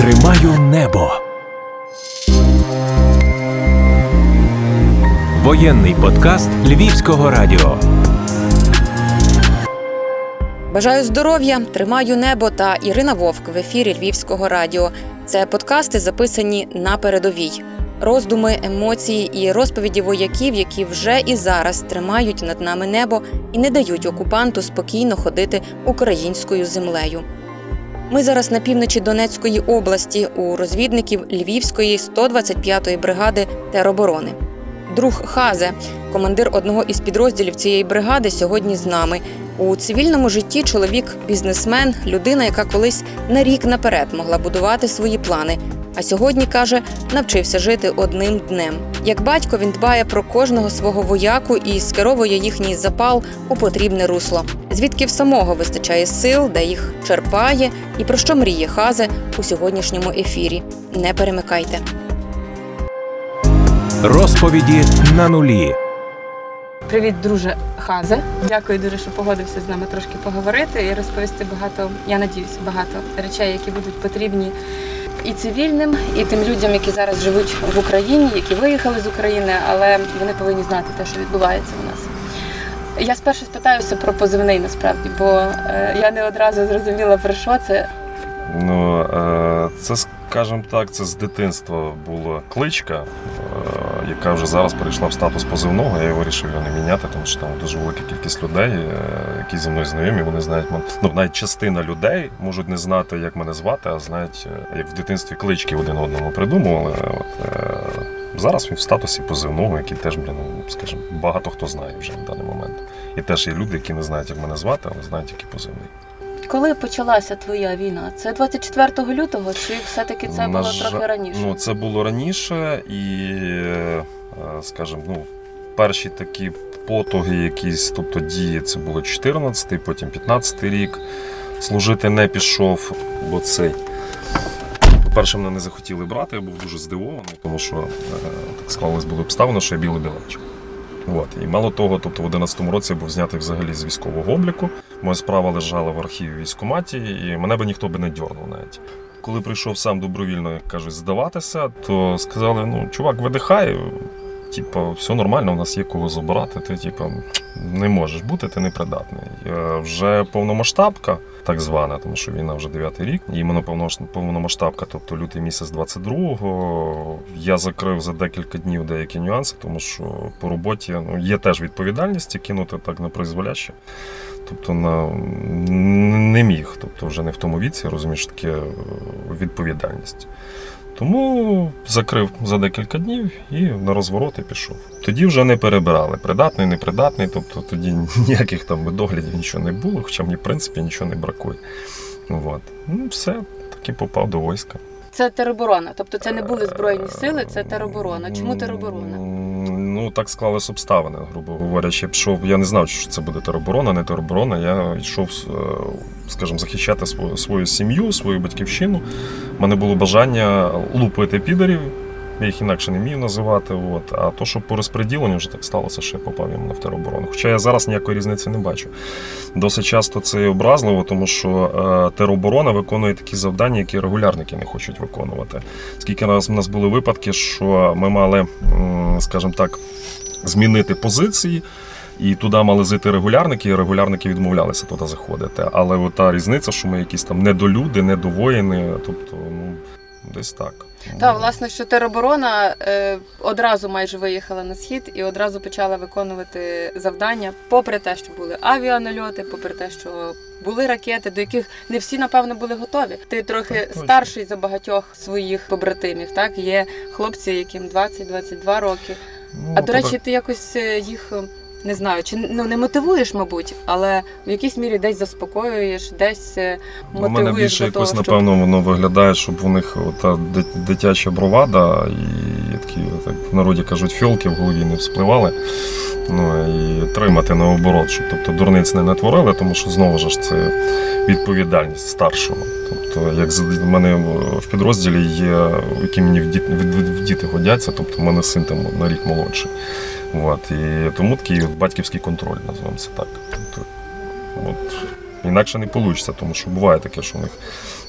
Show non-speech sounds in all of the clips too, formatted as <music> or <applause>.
Тримаю небо. Воєнний подкаст Львівського радіо. Бажаю здоров'я, тримаю небо та Ірина Вовк в ефірі Львівського радіо. Це подкасти записані на передовій. Роздуми, емоції і розповіді вояків, які вже і зараз тримають над нами небо і не дають окупанту спокійно ходити українською землею. Ми зараз на півночі Донецької області у розвідників Львівської 125-ї бригади тероборони. Друг Хазе, командир одного із підрозділів цієї бригади, сьогодні з нами. У цивільному житті чоловік бізнесмен, людина, яка колись на рік наперед могла будувати свої плани. А сьогодні каже, навчився жити одним днем. Як батько він дбає про кожного свого вояку і скеровує їхній запал у потрібне русло. Звідки в самого вистачає сил, де їх черпає, і про що мріє Хазе у сьогоднішньому ефірі. Не перемикайте. Розповіді на нулі. Привіт, друже Хазе. Дякую дуже, що погодився з нами трошки поговорити і розповісти багато, я надіюся, багато речей, які будуть потрібні і цивільним, і тим людям, які зараз живуть в Україні, які виїхали з України, але вони повинні знати те, що відбувається у нас. Я спершу спитаюся про позивний насправді, бо е, я не одразу зрозуміла про що це. Ну, е, це, скажімо так, це з дитинства була кличка, е, яка вже зараз перейшла в статус позивного. Я його вирішив його не міняти, тому що там дуже велика кількість людей, е, які зі мною знайомі. Вони знають мене. Ну, навіть частина людей можуть не знати, як мене звати, а знають, е, як в дитинстві клички один одному придумували. От, е, Зараз він в статусі позивного, який теж, блін, ну, скажімо, багато хто знає вже в даний момент. І теж є люди, які не знають, як мене звати, але знають, який позивний. Коли почалася твоя війна? Це 24 лютого, чи все-таки це На було жаль, трохи раніше? Ну, це було раніше, і, е, скажімо, ну, перші такі потуги, якісь, тобто дії, це було 14-й, потім 15-й рік. Служити не пішов, бо цей. По-перше, мене не захотіли брати, я був дуже здивований, тому що е, так склалось були обставини, що я білий білечик. От. І мало того, тобто в 11-му році я був знятий взагалі з військового обліку. Моя справа лежала в архіві військкоматі, і мене би ніхто би не дьорнув навіть. Коли прийшов сам добровільно, як кажуть, здаватися, то сказали: ну, чувак, видихай, типу, все нормально, у нас є кого забирати, ти типу, не можеш бути, ти непридатний. Е, Вже повномасштабка, так звана, тому що війна вже 9 рік, і мене повномасштабка, тобто лютий місяць 22-го, я закрив за декілька днів деякі нюанси, тому що по роботі ну, є теж відповідальність кинути так на призволяще. Тобто на, не міг, тобто вже не в тому віці, розумієш, таке е, відповідальність. Тому закрив за декілька днів і на розвороти пішов. Тоді вже не перебирали придатний, непридатний, тобто тоді <laughs> ніяких там доглядів нічого не було, хоча мені в принципі нічого не бракує. От. Ну, все, таки попав до війська. Це тероборона, тобто це не були збройні сили, це тероборона. Чому тероборона? Ну, так склались обставини, грубо говорячи. Пішов, я не знав, що це буде тероборона, не тероборона. Я йшов, е, скажімо, захищати свою, свою сім'ю, свою батьківщину. У мене було бажання лупити підарів. Я їх інакше не вмію називати. От. А то, що по розподіленню вже так сталося, що я попав іменно в тероборону. Хоча я зараз ніякої різниці не бачу. Досить часто це образливо, тому що е, тероборона виконує такі завдання, які регулярники не хочуть виконувати. Скільки раз в нас були випадки, що ми мали, скажімо так, змінити позиції. І туди мали зайти регулярники, і регулярники відмовлялися туди заходити. Але та різниця, що ми якісь там недолюди, недовоїни, тобто, ну, десь так. Так, власне, що тероборона е, одразу майже виїхала на схід і одразу почала виконувати завдання, попри те, що були авіанальоти, попри те, що були ракети, до яких не всі напевно були готові. Ти трохи Так, старший за багатьох своїх побратимів. Так є хлопці, яким 20-22 роки. Ну, А до речі, так. ти якось е, їх не знаю, чи ну не мотивуєш, мабуть, але в якійсь мірі десь заспокоюєш, десь е, У мене більше до того, якось, щоб напевно, воно виглядає, щоб у них та дитяча бровада і такі, так в народі кажуть, фьолки в голові не вспливали. Ну і тримати наоборот, щоб тобто дурниць не натворили, тому що знову ж це відповідальність старшого. Тобто, як в мене в підрозділі є, які мені в діти годяться, тобто в мене син там на рік молодший. От, і тому такий батьківський контроль, називаємо це так. От, Інакше не вийде, тому що буває таке, що у них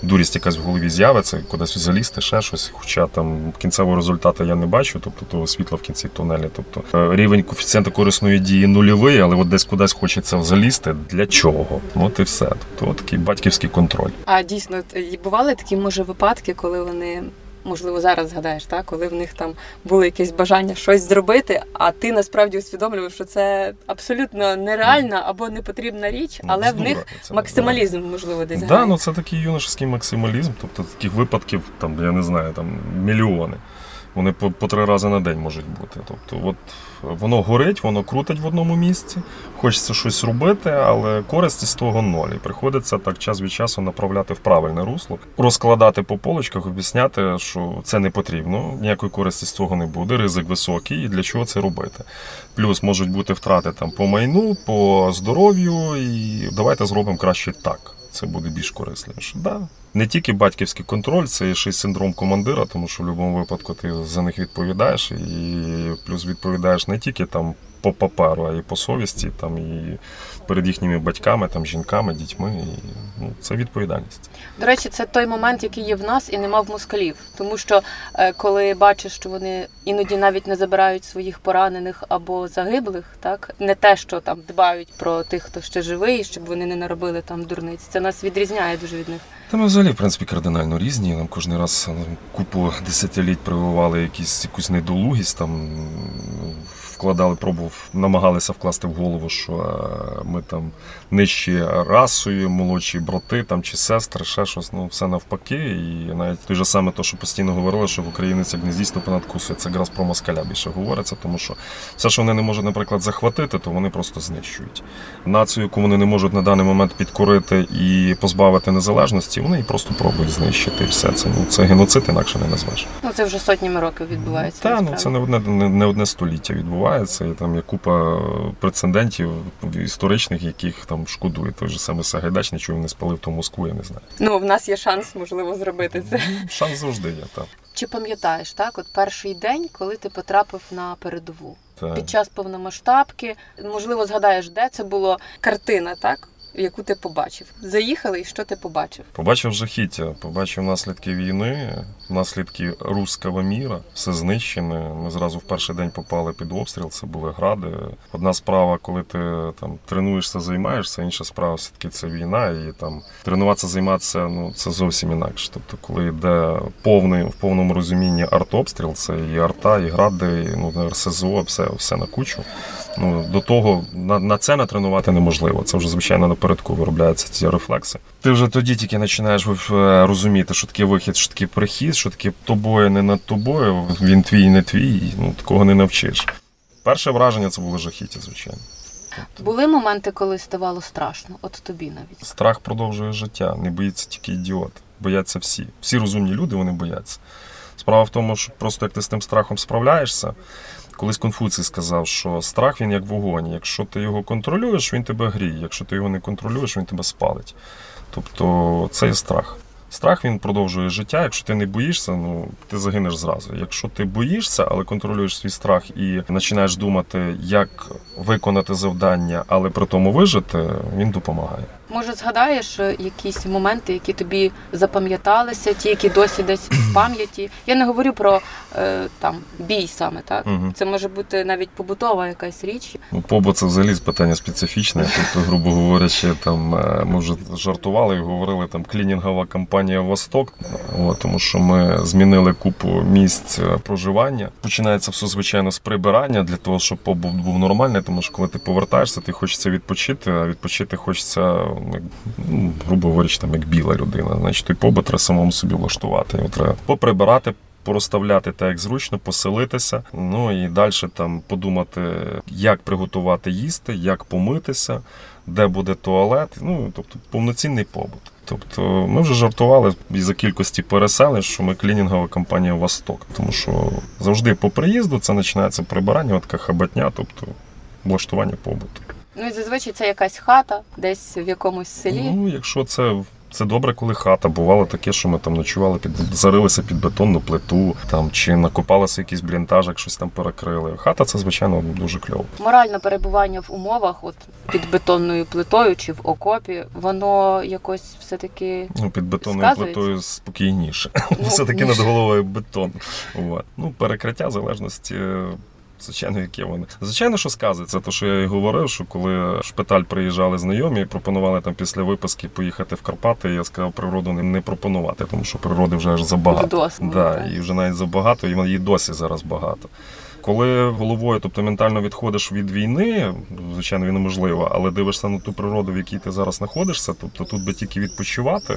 дурість якась в голові з'явиться, кудись залізти, ще щось. Хоча там кінцевого результату я не бачу, тобто того світла в кінці тунелі. Тобто е, рівень коефіцієнта корисної дії нульовий, але от десь кудись хочеться залізти. Для чого? От і все. Тобто от такий батьківський контроль. А дійсно, бували такі може випадки, коли вони. Можливо, зараз згадаєш, так? коли в них там було якесь бажання щось зробити, а ти насправді усвідомлював, що це абсолютно нереальна або непотрібна річ, але в них це максималізм, можливо, десь Да, ну це такий юношеський максималізм. Тобто таких випадків, там, я не знаю, там мільйони. Вони по, по три рази на день можуть бути. Тобто, от воно горить, воно крутить в одному місці, хочеться щось робити, але користі з того ноль. І приходиться так час від часу направляти в правильне русло, розкладати по полочках, об'ясняти, що це не потрібно, ніякої користі з цього не буде, ризик високий, і для чого це робити. Плюс можуть бути втрати там по майну, по здоров'ю, і давайте зробимо краще так. Це буде більш корисніше. Да. Не тільки батьківський контроль, це ще й синдром командира, тому що в будь-якому випадку ти за них відповідаєш, і плюс відповідаєш не тільки там по паперу, а й по совісті, там і перед їхніми батьками, там жінками, дітьми. І, ну, це відповідальність. До речі, це той момент, який є в нас і нема в москалів. Тому що е, коли бачиш, що вони іноді навіть не забирають своїх поранених або загиблих, так не те, що там дбають про тих, хто ще живий, щоб вони не наробили там дурниць. Це нас відрізняє дуже від них. Та ми взагалі, в принципі, кардинально різні. Нам кожен раз ну, купу десятиліть прививали якісь, якусь недолугість, там вкладали, пробував, намагалися вкласти в голову, що е, ми там нижчі расою, молодші брати там, чи сестри, ще щось, ну все навпаки. І навіть той же саме то, що постійно говорили, що в українець як гніздійство понадкусує, це якраз про москаля більше говориться, тому що все, що вони не можуть, наприклад, захватити, то вони просто знищують. Націю, яку вони не можуть на даний момент підкорити і позбавити незалежності, вони її просто пробують знищити. І все це ну це геноцид, інакше не назвеш. Ну це вже сотнями років відбувається. Та ну це не одне не, не одне століття відбувається, і там є купа прецедентів історичних, яких там шкодує. Той же самий Сагайдач нічого не спалив ту Москву, я не знаю. Ну в нас є шанс, можливо, зробити це. Шанс завжди є, так. Чи пам'ятаєш так, от перший день, коли ти потрапив на передову? так. під час повномасштабки. Можливо, згадаєш, де це було картина, так? Яку ти побачив. Заїхали, і що ти побачив? Побачив жахіття, побачив наслідки війни, наслідки руського міра, все знищене. Ми зразу в перший день попали під обстріл. Це були гради. Одна справа, коли ти там тренуєшся, займаєшся, інша справа все таки це війна, і там тренуватися, займатися ну це зовсім інакше. Тобто, коли йде повний в повному розумінні артобстріл, це і арта, і гради, і, ну РСЗО, все, все на кучу. Ну до того на, на це натренувати неможливо. Це вже звичайно напередку виробляються ці рефлекси. Ти вже тоді тільки починаєш е, розуміти, що таке вихід, що таке прихід, що таке тобою, не над тобою. Він твій, не твій. Ну такого не навчиш. Перше враження це було жахіття, звичайно. Були моменти, коли ставало страшно, от тобі навіть. Страх продовжує життя. Не боїться тільки ідіот. Бояться всі. Всі розумні люди, вони бояться. Справа в тому, що просто як ти з тим страхом справляєшся. Колись Конфуцій сказав, що страх він як вогонь. Якщо ти його контролюєш, він тебе гріє. Якщо ти його не контролюєш, він тебе спалить. Тобто це є страх. Страх він продовжує життя. Якщо ти не боїшся, ну ти загинеш зразу. Якщо ти боїшся, але контролюєш свій страх і починаєш думати, як виконати завдання, але при тому вижити, він допомагає. Може, згадаєш е, якісь моменти, які тобі запам'яталися, ті, які досі десь в пам'яті. Я не говорю про е, там бій саме, так? Угу. Це може бути навіть побутова якась річ. Ну, побут це взагалі питання специфічне. Тобто, грубо говорячи, там е, ми вже жартували і говорили там клінінгова компанія Восток, От, тому що ми змінили купу місць е, проживання. Починається все звичайно з прибирання для того, щоб побут був нормальний, тому що коли ти повертаєшся, ти хочеться відпочити, а відпочити хочеться, ну, грубо говорячи, там як біла людина. Значить, той побут треба самому собі влаштувати. Його треба поприбирати. Порозставляти так, як зручно, поселитися, ну і далі там подумати, як приготувати їсти, як помитися, де буде туалет. Ну тобто повноцінний побут. Тобто ми вже жартували із за кількості переселень, що ми клінінгова компанія Восток, тому що завжди по приїзду це починається прибирання, от така хабатня, тобто влаштування побуту. Ну і зазвичай це якась хата, десь в якомусь селі. Ну, якщо це Це добре, коли хата. Бувало таке, що ми там ночували під зарилися під бетонну плиту, там чи накопалося якийсь бліндажик, щось там перекрили. Хата це звичайно дуже кльово. Моральне перебування в умовах, от під бетонною плитою чи в окопі, воно якось все-таки Ну, під бетонною плитою спокійніше. Ну, Все таки ніж- над головою бетон. От. Ну, перекриття в залежності. Звичайно, яке вони. Звичайно, що сказується, то що я і говорив, що коли в шпиталь приїжджали знайомі, пропонували там після виписки поїхати в Карпати, я сказав, природу не- не пропонувати, тому що природи вже аж забагато. вдосно. Да, так. і вже навіть забагато, і її досі зараз багато. Коли головою, тобто ментально відходиш від війни, звичайно, він неможливо, але дивишся на ту природу, в якій ти зараз знаходишся, тобто тут би тільки відпочивати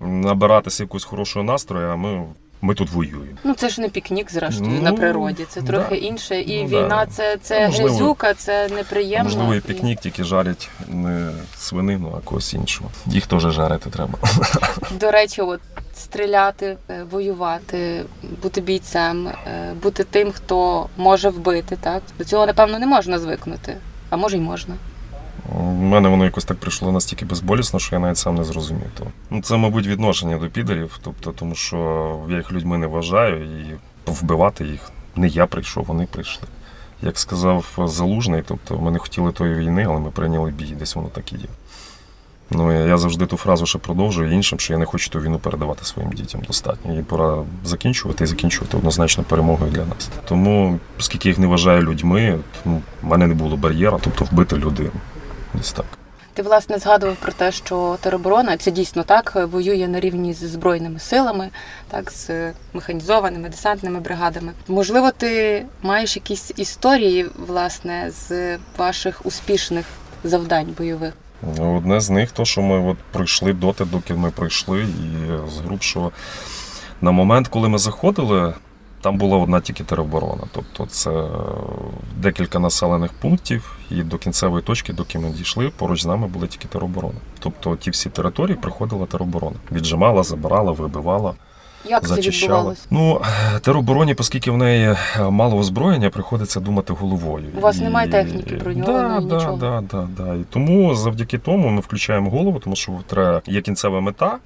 і набиратися якогось хорошого настрою, а ми, ми тут воюємо. Ну це ж не пікнік, зрештою, Ну, на природі. Це да. трохи інше. І Ну, да. війна це, це Ну, можливо- грязюка, це неприємно. Можливо, і І- пікнік тільки жарять не свинину, а когось іншого. Їх теж жарити треба. <laughs> До речі, от стріляти, е, воювати, бути бійцем, е, бути тим, хто може вбити. Так до цього напевно не можна звикнути, а може й можна. У мене воно якось так прийшло настільки безболісно, що я навіть сам не зрозумів того. Ну, це, мабуть, відношення до підерів, тобто, тому що я їх людьми не вважаю, і вбивати їх не я прийшов, вони прийшли. Як сказав Залужний, тобто ми не хотіли тої війни, але ми прийняли бій, десь воно так і є. Ну, я- завжди ту фразу ще продовжую іншим, що я не хочу ту війну передавати своїм дітям достатньо. Її пора закінчувати і закінчувати однозначно перемогою для нас. Тому, оскільки їх не вважаю людьми, ну, в мене не було бар'єра, тобто вбити людину. Десь так. Ти власне згадував про те, що тероборона це дійсно так воює на рівні з збройними силами, так з механізованими десантними бригадами. Можливо, ти маєш якісь історії власне з ваших успішних завдань бойових. Одне з них, то, що ми от пройшли доти, доки ми пройшли, і з груп, що на момент, коли ми заходили, там була одна тільки тероборона. Тобто це е, декілька населених пунктів, і до кінцевої точки, доки ми дійшли, поруч з нами були тільки тероборона. Тобто ті всі території приходила тероборона. Віджимала, забирала, вибивала. Як це зачищали. відбувалося? Ну, теробороні, оскільки в неї мало озброєння, приходиться думати головою. У вас немає техніки броньованої, да, нічого? Да, да, да. І тому завдяки тому ми включаємо голову, тому що треба є кінцева мета.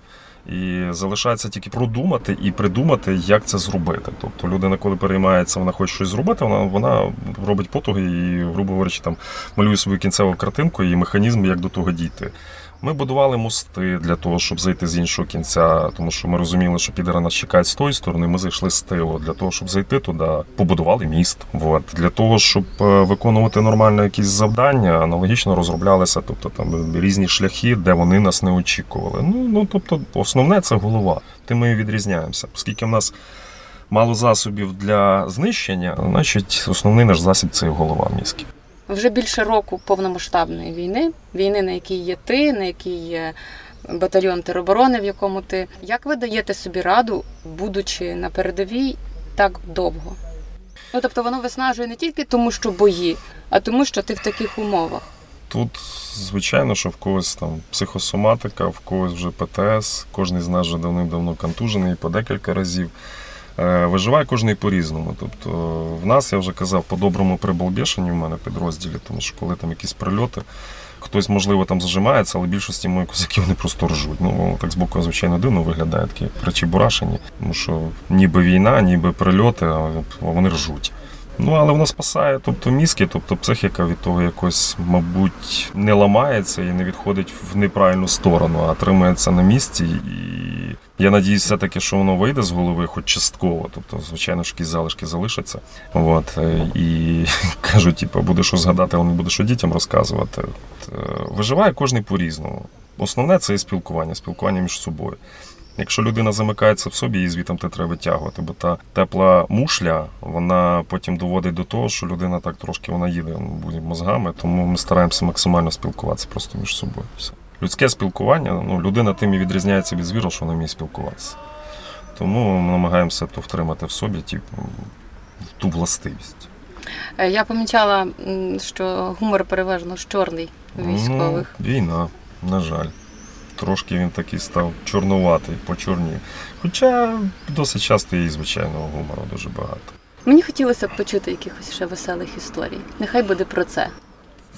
І залишається тільки продумати і придумати, як це зробити. Тобто людина, коли переймається, вона хоче щось зробити, вона, вона робить потуги і, грубо говорячи, там малює свою кінцеву картинку і механізм, як до того дійти. Ми будували мости для того, щоб зайти з іншого кінця, тому що ми розуміли, що підери нас чекають з тої сторони. Ми зайшли з тилу. Для того, щоб зайти туди, побудували міст. Вот. Для того, щоб е, виконувати нормально якісь завдання, аналогічно розроблялися, тобто там різні шляхи, де вони нас не очікували. Ну, ну тобто, основне це голова. Тим ми відрізняємося, оскільки в нас. Мало засобів для знищення, значить, основний наш засіб це голова мізки. Вже більше року повномасштабної війни, війни, на якій є ти, на якій є батальйон тероборони, в якому ти. Як ви даєте собі раду, будучи на передовій так довго? Ну тобто воно виснажує не тільки тому, що бої, а тому, що ти в таких умовах. Тут, звичайно, що в когось там психосоматика, в когось вже ПТС, кожен з нас вже давним-давно контужений по декілька разів. Е, Виживає кожний по-різному. Тобто, в нас, я вже казав, по-доброму прибалбішені в мене підрозділі, тому що коли там якісь прильоти, хтось, можливо, там зажимається, але більшості моїх козаків вони просто ржуть. Ну, так збоку, звичайно, дивно виглядає такі причебурашені, тому що ніби війна, ніби прильоти, а вони ржуть. Ну, але воно спасає, тобто мізки, тобто психіка від того якось, мабуть, не ламається і не відходить в неправильну сторону, а тримається на місці. І я надіюсь, все-таки, що воно вийде з голови, хоч частково. Тобто, звичайно, що якісь залишки залишаться. От, е, і <laughs> кажуть, типу, буде що згадати, але не буде що дітям розказувати. От, е, виживає кожен по-різному. Основне це спілкування, спілкування між собою. Якщо людина замикається в собі, її звітом треба витягувати, бо та тепла мушля, вона потім доводить до того, що людина так трошки вона їде ну, мозгами, тому ми стараємося максимально спілкуватися просто між собою. Все. Людське спілкування, ну, людина тим і відрізняється від звіру, що вона вміє спілкуватися. Тому ми намагаємося то втримати в собі типу, ту властивість. Е, Я помічала, що гумор переважно чорний у військових. Ну, війна, на жаль. Трошки він такий став чорнуватий, почорнів. Хоча досить часто і звичайного гумору дуже багато. Мені хотілося б почути якихось ще веселих історій. Нехай буде про це.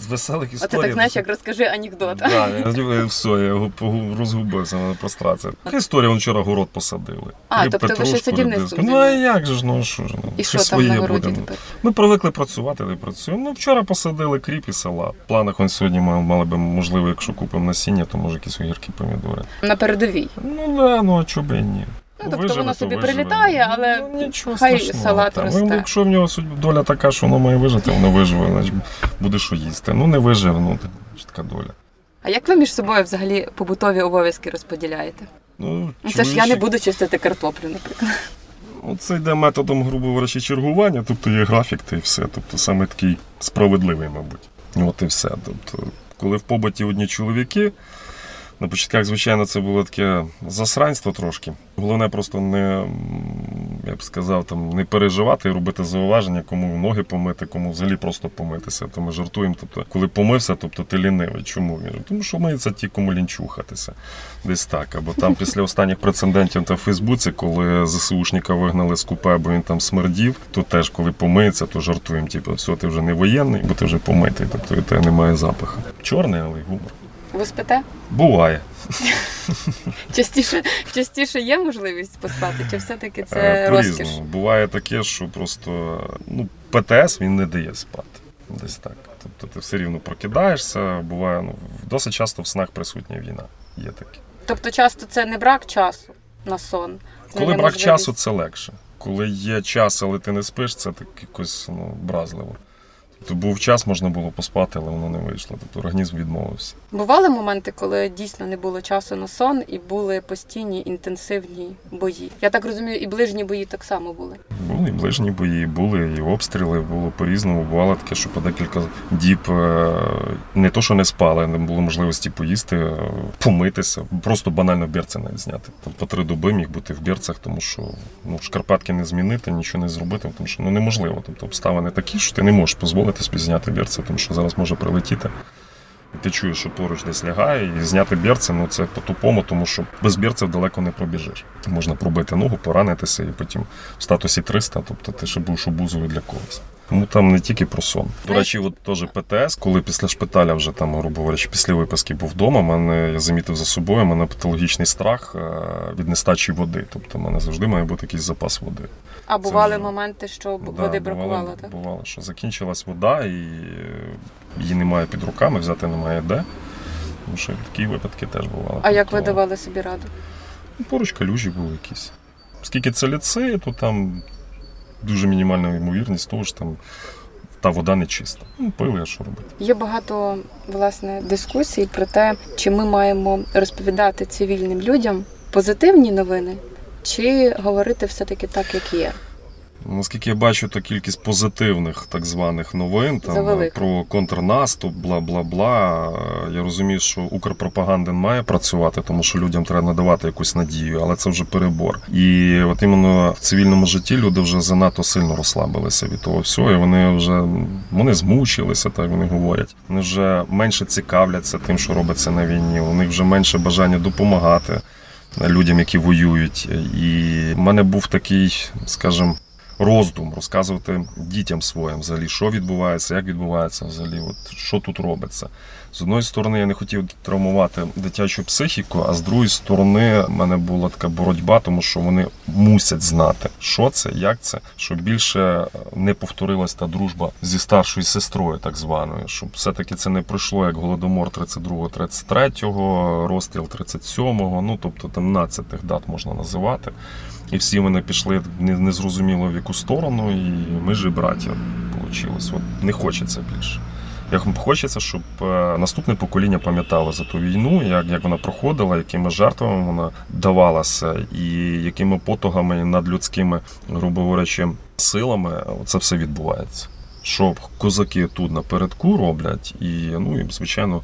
З веселих історій. так, знаєш, як розкажи анекдот. Да, я- все, я його розгубився, мене прострація. Така історія, вон вчора город посадили. А, Кріп тобто ви ще редиску. Ну, а як же ж, ну що ж, ну, І що щось там на своє городі буде. тепер? Ми привикли працювати, не працюємо. Ну, вчора посадили кріп і салат. В планах он сьогодні ми мали би, можливо, якщо купимо насіння, то може якісь огірки, помідори. На передовій. Ну да, ну а чого би і ні. Ну, тобто Виживе, воно то собі виживе. прилітає, але ну, нічого хай страшного. салат Та, росте. ну, Якщо в нього судьба- доля така, що воно має вижити, воно виживе, значить буде що їсти. Ну не виживе, ну така доля. А як ви між собою взагалі побутові обов'язки розподіляєте? Ну, Ну, Це ж я не чоловічі- буду чистити картоплю, наприклад. Ну, Це йде методом, грубо говорячи, чергування, тобто є графік та і все. Тобто саме такий справедливий, мабуть. От і все. Тобто, коли в побуті одні чоловіки, на початках, звичайно, це було таке засранство трошки. Головне просто не, я б сказав, там, не переживати і робити зауваження, кому ноги помити, кому взагалі просто помитися. То ми жартуємо. Тобто, коли помився, тобто ти лінивий. Чому? Він Тому що миються ті, кому лінчухатися. Десь так. Або там після останніх прецедентів на Фейсбуці, коли ЗСУшника вигнали з купе, бо він там смердів, то теж, коли помиється, то жартуємо. Типу, все, ти вже не воєнний, бо ти вже помитий. Тобто від тебе немає запаху. Чорний, але й гумор. Ви спите? Буває. <laughs> Частіше, частіше є можливість поспати, чи все-таки Е, це розкіш? По-різному. Буває таке, що просто ну, ПТС він не дає спати. Десь так. Тобто ти все рівно прокидаєшся, буває, ну, досить часто в снах присутня війна. Є таке. Тобто часто це не брак часу на сон. Коли брак неможливість. часу, це легше. Коли є час, але ти не спиш, це так якось ну, бразливо. Тобто був час, можна було поспати, але воно не вийшло. Тобто організм відмовився. Бували моменти, коли дійсно не було часу на сон і були постійні інтенсивні бої. Я так розумію, і ближні бої так само були. Були і ближні бої, були і обстріли, було по-різному. Бувало таке, що по декілька діб е, не то, що не спали, не було можливості поїсти, е, помитися, просто банально берці навіть зняти. Там по три доби міг бути в берцях, тому що ну, шкарпетки не змінити, нічого не зробити, тому що ну, неможливо. Тобто обставини такі, що ти не можеш дозволити собі зняти берце, тому що зараз може прилетіти. І ти чуєш, що поруч десь лягає, і зняти берце, ну це по-тупому, тому що без берців далеко не пробіжиш. Можна пробити ногу, поранитися, і потім в статусі 300, тобто ти ще будеш обузою для когось. Тому там не тільки про сон. До речі, от теж ПТС, коли після шпиталя вже там, грубо говорячи, після виписки був вдома, мене я замітив за собою, мене патологічний страх е, від нестачі води. Тобто, в мене завжди має бути якийсь запас води. А бували вже- моменти, що Да, води бувало- бракувало, так? Бувало, що закінчилась вода і е, її немає під руками, взяти немає де. Тому що такі випадки теж бували. А як ви Тобто, давали собі раду? ну, Поруч калюжі були якісь. Оскільки це ліцеї, то там дуже мінімальна ймовірність того, що там та вода не чиста. Ну, пили, а що робити. Є багато власне дискусій про те, чи ми маємо розповідати цивільним людям позитивні новини, чи говорити все-таки так, як є. Наскільки я бачу, то кількість позитивних так званих новин там Завелика. про контрнаступ, бла бла бла. Я розумію, що Укрпропаганда має працювати, тому що людям треба надавати якусь надію, але це вже перебор. І от іменно в цивільному житті люди вже занадто сильно розслабилися від того всього. І вони вже вони змучилися, так вони говорять. Вони вже менше цікавляться тим, що робиться на війні. У них вже менше бажання допомагати людям, які воюють. І в мене був такий, скажімо, роздум розказувати дітям своїм взагалі, що відбувається, як відбувається взагалі, от що тут робиться. З одної сторони, я не хотів травмувати дитячу психіку, а з другої сторони, в мене була така боротьба, тому що вони мусять знати, що це, як це, щоб більше не повторилась та дружба зі старшою сестрою, так званою, щоб все-таки це не пройшло як голодомор 32-го, 33-го, розстріл 37-го, ну тобто там 12 дат можна називати. І всі вони пішли незрозуміло в яку сторону, і ми ж і браття вийшло. Не хочеться більше. Як хочеться, щоб е, наступне покоління пам'ятало за ту війну, як, як вона проходила, якими жертвами вона давалася, і якими потугами над людськими, грубо говорячи, силами це все відбувається. Що козаки тут напередку роблять, і ну і звичайно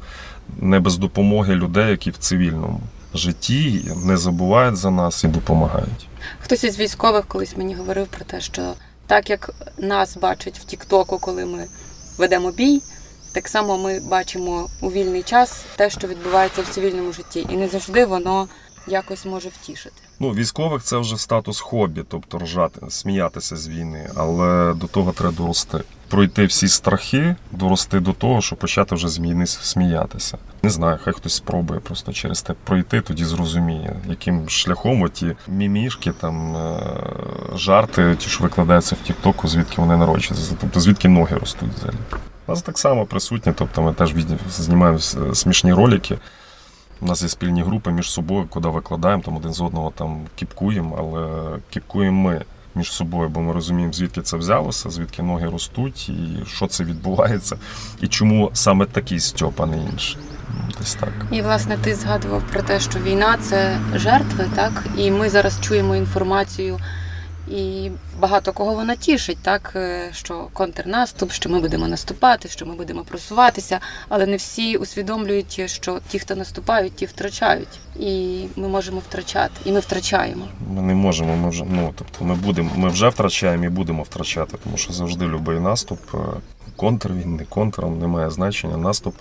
не без допомоги людей, які в цивільному житті не забувають за нас і допомагають. Хтось із військових колись мені говорив про те, що так як нас бачать в Тіктоку, коли ми ведемо бій, так само ми бачимо у вільний час те, що відбувається в цивільному житті, і не завжди воно якось може втішити. Ну, військових це вже статус хобі, тобто ржати, сміятися з війни, але до того треба дорости. Пройти всі страхи, дорости до того, щоб почати вже сміятися. Не знаю, хай хтось спробує просто через те пройти, тоді зрозуміє, яким шляхом оті мімішки, там е, жарти, ті, що викладаються в Тіктоку, звідки вони народжуються, тобто звідки ноги ростуть взагалі. У нас так само присутні, тобто ми теж знімаємо смішні ролики. У нас є спільні групи між собою, куди викладаємо, там один з одного там кіпкуємо, але кіпкуємо ми між собою, бо ми розуміємо, звідки це взялося, звідки ноги ростуть, і що це відбувається, і чому саме такий Стьоп, а не інший. Ну, Десь так. І власне ти згадував про те, що війна це жертви, так? І ми зараз чуємо інформацію, і багато кого вона тішить, так е, що контрнаступ, що ми будемо наступати, що ми будемо просуватися, але не всі усвідомлюють, що ті, хто наступають, ті втрачають. І ми можемо втрачати, і ми втрачаємо. Ми не можемо, ми вже ну тобто ми будемо, ми вже втрачаємо і будемо втрачати, тому що завжди будь-який наступ, е, контр він, не контр, не має значення. Наступ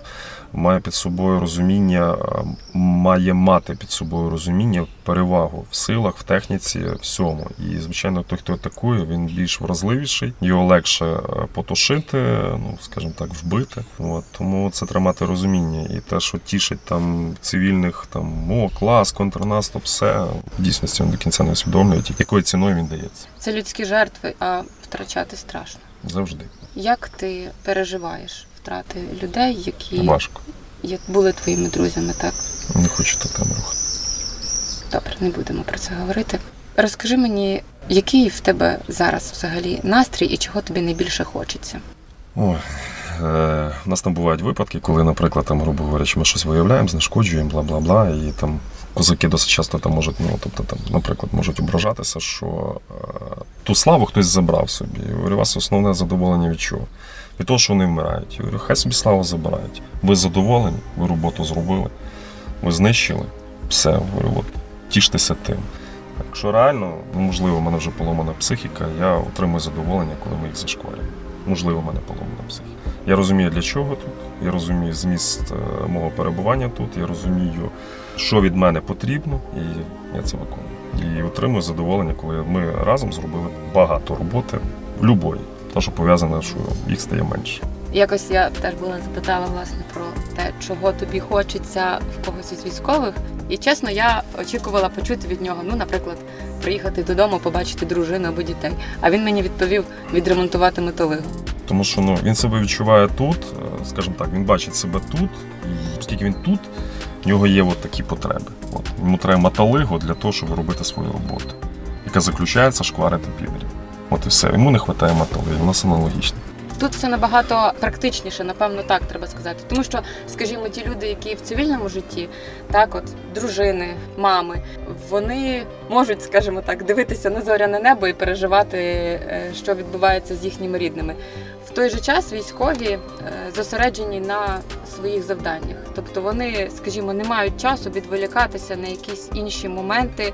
має під собою розуміння, е, має мати під собою розуміння, перевагу в силах, в техніці, всьому. І звичайно, той, хто атакує, він більш вразливіший, його легше е, потушити, ну скажімо так, вбити. От тому це треба мати розуміння. І те, що тішить там цивільних, там о, клас, контрнаступ, все в дійсності вони до кінця не усвідомлюють, якою ціною він дається. Це людські жертви, а втрачати страшно. Завжди Як ти переживаєш втрати людей, які важко. як були твоїми друзями, так? Не хочу то там рухати. Добре, не будемо про це говорити. Розкажи мені, який в тебе зараз взагалі настрій і чого тобі найбільше хочеться? Ой, е, у нас там бувають випадки, коли, наприклад, там, грубо говорячи, ми щось виявляємо, знешкоджуємо, бла бла бла, і там козаки досить часто там можуть, ну тобто там, наприклад, можуть ображатися, що е, ту славу хтось забрав собі. Я говорю, вас основне задоволення від чого? Від того, що вони вмирають. Я говорю, хай собі славу забирають. Ви задоволені, ви роботу зробили, ви знищили. Все, говорю, от тіштеся тим. Якщо реально, ну, можливо, в мене вже поломана психіка, я отримую задоволення, коли ми їх зашкварюємо. Можливо, в мене поломана психіка. Я розумію, для чого тут, я розумію зміст е, мого перебування тут, я розумію, що від мене потрібно, і я це виконую. І отримую задоволення, коли ми разом зробили багато роботи любої, те, що пов'язане, що їх стає менше. Якось я теж була запитала власне про те, чого тобі хочеться в когось із військових. І чесно, я очікувала почути від нього, ну, наприклад, приїхати додому, побачити дружину або дітей. А він мені відповів відремонтувати металигу. Тому що ну, він себе відчуває тут, е, скажімо так, він бачить себе тут, і оскільки він тут, в нього є от такі потреби. От, йому треба металиго для того, щоб робити свою роботу, яка заключається шкварити підрів. От і все. Йому не вистачає металиго, у нас аналогічно. Тут все набагато практичніше, напевно, так треба сказати. Тому що, скажімо, ті люди, які в цивільному житті, так, от дружини, мами, вони можуть, скажімо так, дивитися на зоряне небо і переживати, е, що відбувається з їхніми рідними. В той же час військові е, зосереджені на своїх завданнях. Тобто вони, скажімо, не мають часу відволікатися на якісь інші моменти.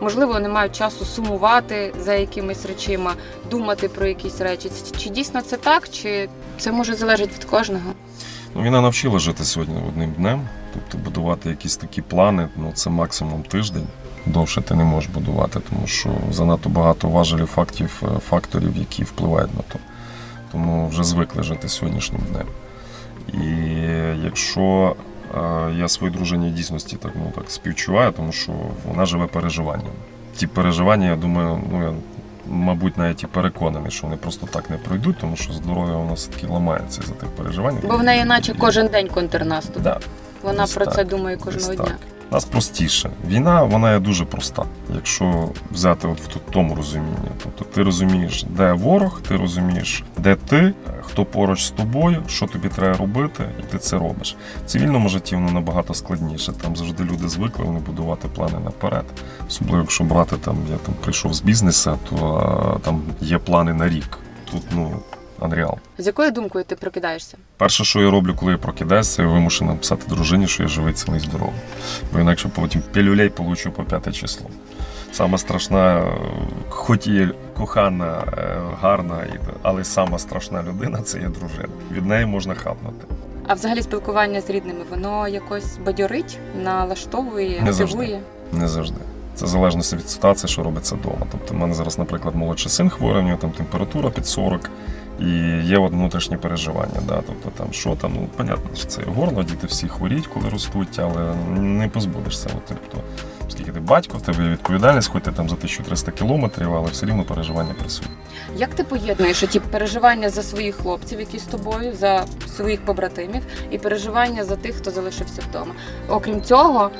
Можливо, не мають часу сумувати за якимись речима, думати про якісь речі. Чи дійсно це так, чи це може залежати від кожного? Ну, війна навчила жити сьогодні одним днем, тобто будувати якісь такі плани, ну це максимум тиждень. Довше ти не можеш будувати, тому що занадто багато важелів фактів, е, факторів, які впливають на то. Тому вже звикли жити сьогоднішнім днем. І якщо я своїй дружині в дійсності так, ну, так співчуваю, тому що вона живе переживанням. Ті переживання, я думаю, ну я, мабуть, навіть і переконаний, що вони просто так не пройдуть, тому що здоров'я у нас таки ламається за тих переживань. Бо в неї, наче кожен день контрнаступ. Да, Вона десь про так, це думає десь кожного так. Нас простіше. Війна вона є дуже проста, якщо взяти от в тому розумінні. Тобто ти розумієш, де ворог, ти розумієш, де ти, хто поруч з тобою, що тобі треба робити, і ти це робиш. В цивільному житті воно набагато складніше. Там завжди люди звикли вони будувати плани наперед. Особливо, якщо брати там, я там прийшов з бізнесу, то а, там є плани на рік. Тут ну unreal. З якою думкою ти прокидаєшся? Перше, що я роблю, коли я прокидаюся, я вимушений написати дружині, що я живий цілий здоровий. Бо інакше потім пілюлей получу по п'яте число. Сама страшна, хоч і кохана, е, гарна, але сама страшна людина це є дружина. Від неї можна хапнути. А взагалі спілкування з рідними, воно якось бадьорить, налаштовує, Не завжди. мотивує. Не завжди. Це залежно від ситуації, що робиться вдома. Тобто, в мене зараз, наприклад, молодший син хворий, в нього там температура під 40, і є от внутрішні переживання. Да? Тобто, там що там, ну понятно, що це горло, діти всі хворіють, коли ростуть, але не позбудешся. От, тобто, оскільки ти батько, в тебе відповідальність, хоч ти там за 1300 кілометрів, але все рівно переживання присутні. Як ти поєднуєш ті переживання за своїх хлопців, які з тобою, за своїх побратимів, і переживання за тих, хто залишився вдома? Окрім цього,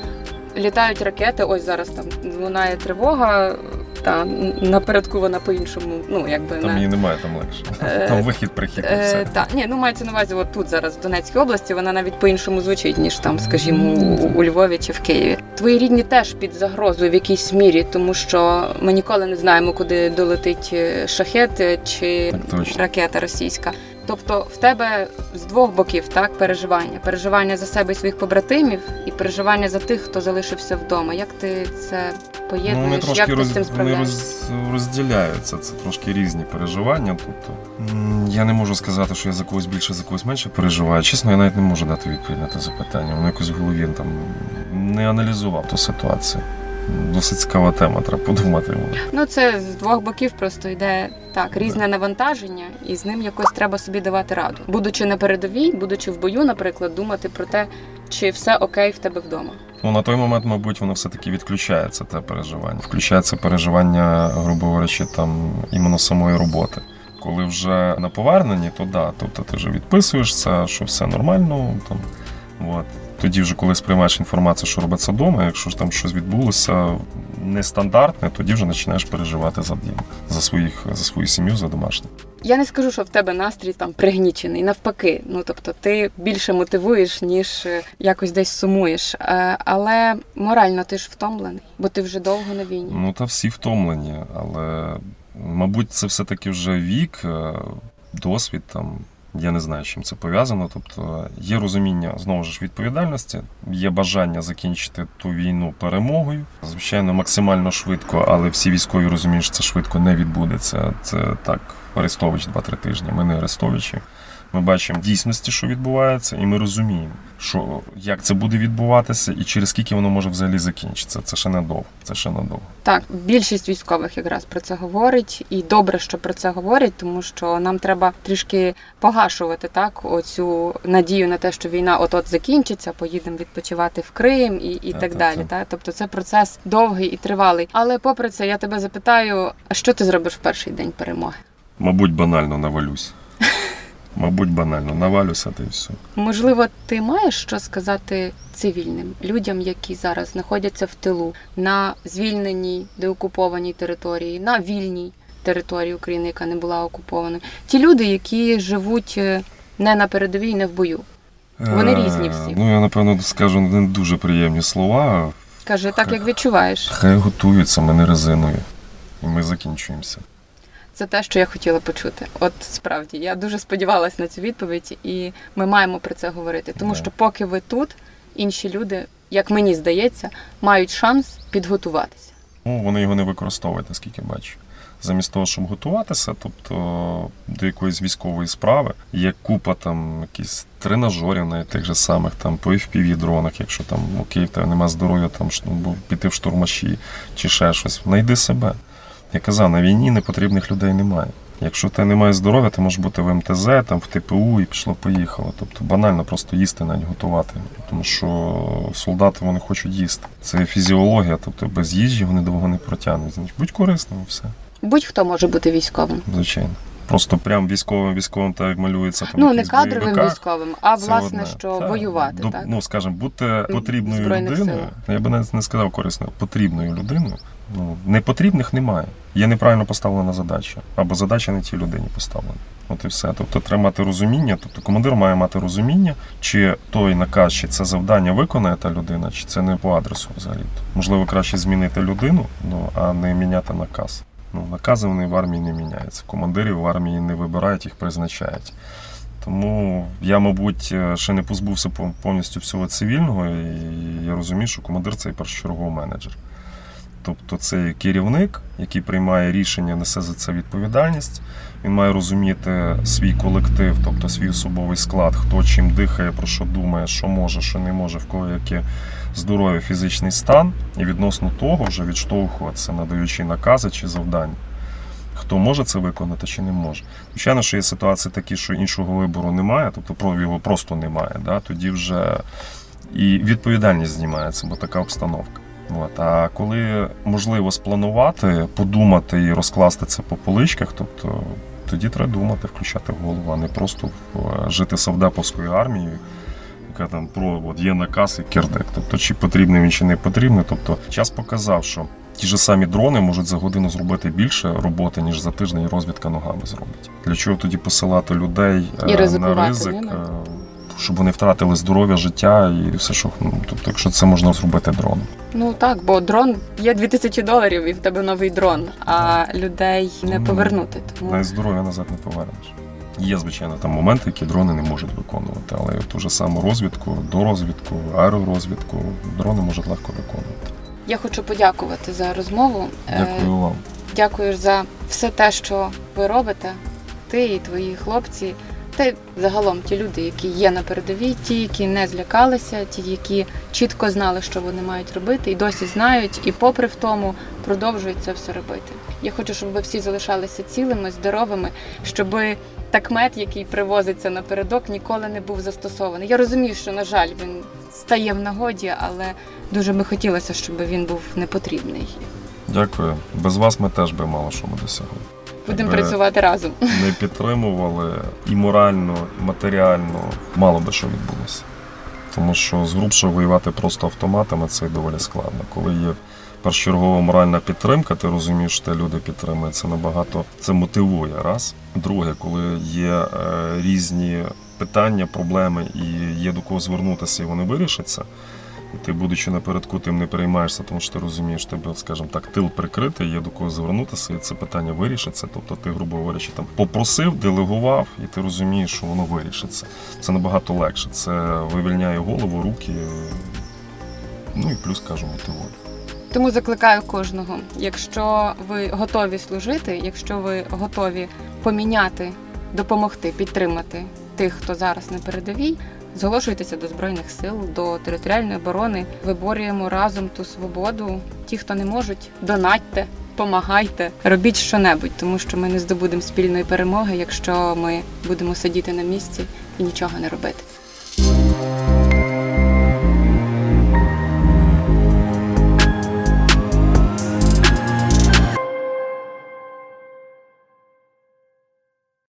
літають ракети. Ось зараз там лунає тривога. Та напередку вона по-іншому, ну якби Там на її немає, там легше. Е, Там вихід, прихід Е, все. та ні, ну мається на увазі, от тут зараз в Донецькій області вона навіть по-іншому звучить, ніж там, скажімо, у, у Львові чи в Києві. Твої рідні теж під загрозою в якійсь мірі, тому що ми ніколи не знаємо, куди долетить е, шахет е, чи ракета російська. Тобто в тебе з двох боків так переживання: переживання за себе і своїх побратимів, і переживання за тих, хто залишився вдома. Як ти це Ну, поєднуєш? вони трошки Як ти роз, з цим справляєшся? роз, розділяються. Це трошки різні переживання. Тобто я не можу сказати, що я за когось більше, за когось менше переживаю. Чесно, я навіть не можу дати відповідь на це запитання. Воно якось в голові там не аналізував ту ситуацію. Досить цікава тема, треба подумати. Ну, це з двох боків просто йде так, різне навантаження, і з ним якось треба собі давати раду. Будучи на передовій, будучи в бою, наприклад, думати про те, чи все окей в тебе вдома. Ну, на той момент, мабуть, воно все-таки відключається, те переживання. Включається переживання, грубо говорячи, там іменно самої роботи. Коли вже на поверненні, то да, тобто ти вже відписуєшся, що все нормально. Там, от. Тоді, вже коли сприймаєш інформацію, що робиться вдома, якщо ж там щось відбулося нестандартне, тоді вже починаєш переживати за дім, за своїх, за свою сім'ю, за домашніх. Я не скажу, що в тебе настрій там пригнічений, навпаки. Ну тобто, ти більше мотивуєш, ніж е, якось десь сумуєш. Е, Але морально ти ж втомлений, бо ти вже довго на війні. Ну та всі втомлені, але мабуть, це все-таки вже вік, е, досвід там. Я не знаю, чим це пов'язано. Тобто є розуміння знову ж відповідальності, є бажання закінчити ту війну перемогою. Звичайно, максимально швидко, але всі військові розуміють, що це швидко не відбудеться. Це так, Арестович 2-3 тижні. Ми не Арестовичі. Ми бачимо дійсності, що відбувається, і ми розуміємо, що як це буде відбуватися, і через скільки воно може взагалі закінчитися. Це ще надовго. Це ще надовго. Так, більшість військових якраз про це говорить, і добре, що про це говорять, тому що нам треба трішки погашувати так оцю надію на те, що війна от-от закінчиться, поїдемо відпочивати в Крим і, і Так, так так, далі. так. Так? Тобто це процес довгий і тривалий. Але попри це, я тебе запитаю, а що ти зробиш в перший день перемоги? Мабуть, банально навалюсь. Мабуть, банально навалюся та й все. Можливо, ти маєш що сказати цивільним людям, які зараз знаходяться в тилу на звільненій деокупованій території, на вільній території України, яка не була окупованою. Ті люди, які живуть е, не на передовій, не в бою. Вони Е, різні всі. Ну, я напевно скажу не дуже приємні слова. Каже, так як відчуваєш. Хай готуються, ми не резиною. І ми закінчуємося. Це те, що я хотіла почути. От справді, я дуже сподівалася на цю відповідь, і ми маємо про це говорити. Тому що поки ви тут, інші люди, як мені здається, мають шанс підготуватися. Ну, вони його не використовують, наскільки бачу. Замість того, щоб готуватися, тобто до якоїсь військової справи, є купа там якісь тренажерів, навіть тих же самих там по fpv дронах, якщо там окей, в тебе нема здоров'я, там ш- ну, піти в штурмаші чи ще щось. Найди себе. Я казав, на війні непотрібних людей немає. Якщо в тебе немає здоров'я, ти можеш бути в МТЗ, там в ТПУ і пішло-поїхало. Тобто банально просто їсти навіть готувати. Тому що солдати вони хочуть їсти. Це фізіологія, тобто без їжі вони довго не протягнуть. Значить, будь корисним, все, Будь-хто може бути військовим. звичайно. Просто прям військовим військовим так як малюється там. Ну, не кадровим бойовиках. військовим, а Це власне, одне. що Так. воювати, До- так? Ну, скажімо, бути потрібною Збройних людиною. Я би навіть не сказав корисною, потрібною людиною. Ну, непотрібних немає. Є неправильно поставлена задача. Або задача не тій людині поставлена. От і все. Тобто треба мати розуміння, тобто командир має мати розуміння, чи той наказ, чи це завдання виконає та людина, чи це не по адресу взагалі. Можливо, краще змінити людину, ну, а не міняти наказ. Ну, накази вони в армії не міняються. Командирів в армії не вибирають, їх призначають. Тому я, мабуть, ще не позбувся повністю всього цивільного, і я розумію, що командир це і першочерговий менеджер. Тобто це керівник, який приймає рішення, несе за це відповідальність. Він має розуміти свій колектив, тобто свій особовий склад, хто чим дихає, про що думає, що може, що не може, в кого яке здоров'я, фізичний стан, і відносно того вже відштовхуватися, надаючи накази чи завдання. Хто може це виконати чи не може. Звичайно, що є ситуації такі, що іншого вибору немає, тобто його просто немає. Да? Тоді вже і відповідальність знімається, бо така обстановка. От. А коли можливо спланувати, подумати і розкласти це по поличках, тобто тоді треба думати, включати голову, а не просто е, жити совдеповською армією, яка там про от є наказ і кирдик. Тобто, чи потрібний він, чи не потрібний. Тобто, час показав, що ті ж самі дрони можуть за годину зробити більше роботи, ніж за тиждень розвідка ногами зробить. Для чого тоді посилати людей І е, на ризик? ними. Щоб вони втратили здоров'я, життя і все, що ну, тобто, якщо це можна зробити дроном. Ну так, бо дрон є 2000 доларів, і в тебе новий дрон, а людей не Ну, повернути. Тому Навіть здоров'я назад не повернеш. Є, звичайно, там моменти, які дрони не можуть виконувати, але ту ж саму розвідку, дорозвідку, аеророзвідку дрони можуть легко виконувати. я хочу подякувати за розмову. Е, Дякую вам. Дякую за все те, що ви робите, ти і твої хлопці, й загалом ті люди, які є на передовій, ті, які не злякалися, ті, які чітко знали, що вони мають робити, і досі знають, і попри в тому продовжують це все робити. Я хочу, щоб ви всі залишалися цілими, здоровими, щоб такмет, який привозиться напередок, ніколи не був застосований. Я розумію, що на жаль він стає в нагоді, але дуже би хотілося, щоб він був непотрібний. Дякую. Без вас ми теж би мало що ми досягли. Будемо працювати разом. Не підтримували і морально, і матеріально, мало би що відбулося. Тому що з згрубше воювати просто автоматами це доволі складно. Коли є першочергова моральна підтримка, ти розумієш, що те люди підтримують, це набагато це мотивує. Раз. Друге, коли є е, різні питання, проблеми і є до кого звернутися, і вони вирішаться. І ти, будучи напередку, тим не переймаєшся, тому що ти розумієш, тебе, скажімо так, тил прикритий, є до кого звернутися, і це питання вирішиться. Тобто ти, грубо говорячи, там попросив, делегував, і ти розумієш, що воно вирішиться. Це набагато легше. Це вивільняє голову, руки, ну і плюс кажу, мотивує. Тому закликаю кожного, якщо ви готові служити, якщо ви готові поміняти, допомогти, підтримати тих, хто зараз на передовій, зголошуйтеся до збройних сил, до територіальної оборони. Виборюємо разом ту свободу. Ті, хто не можуть, донатьте, помагайте, робіть що-небудь, тому що ми не здобудемо спільної перемоги, якщо ми будемо сидіти на місці і нічого не робити.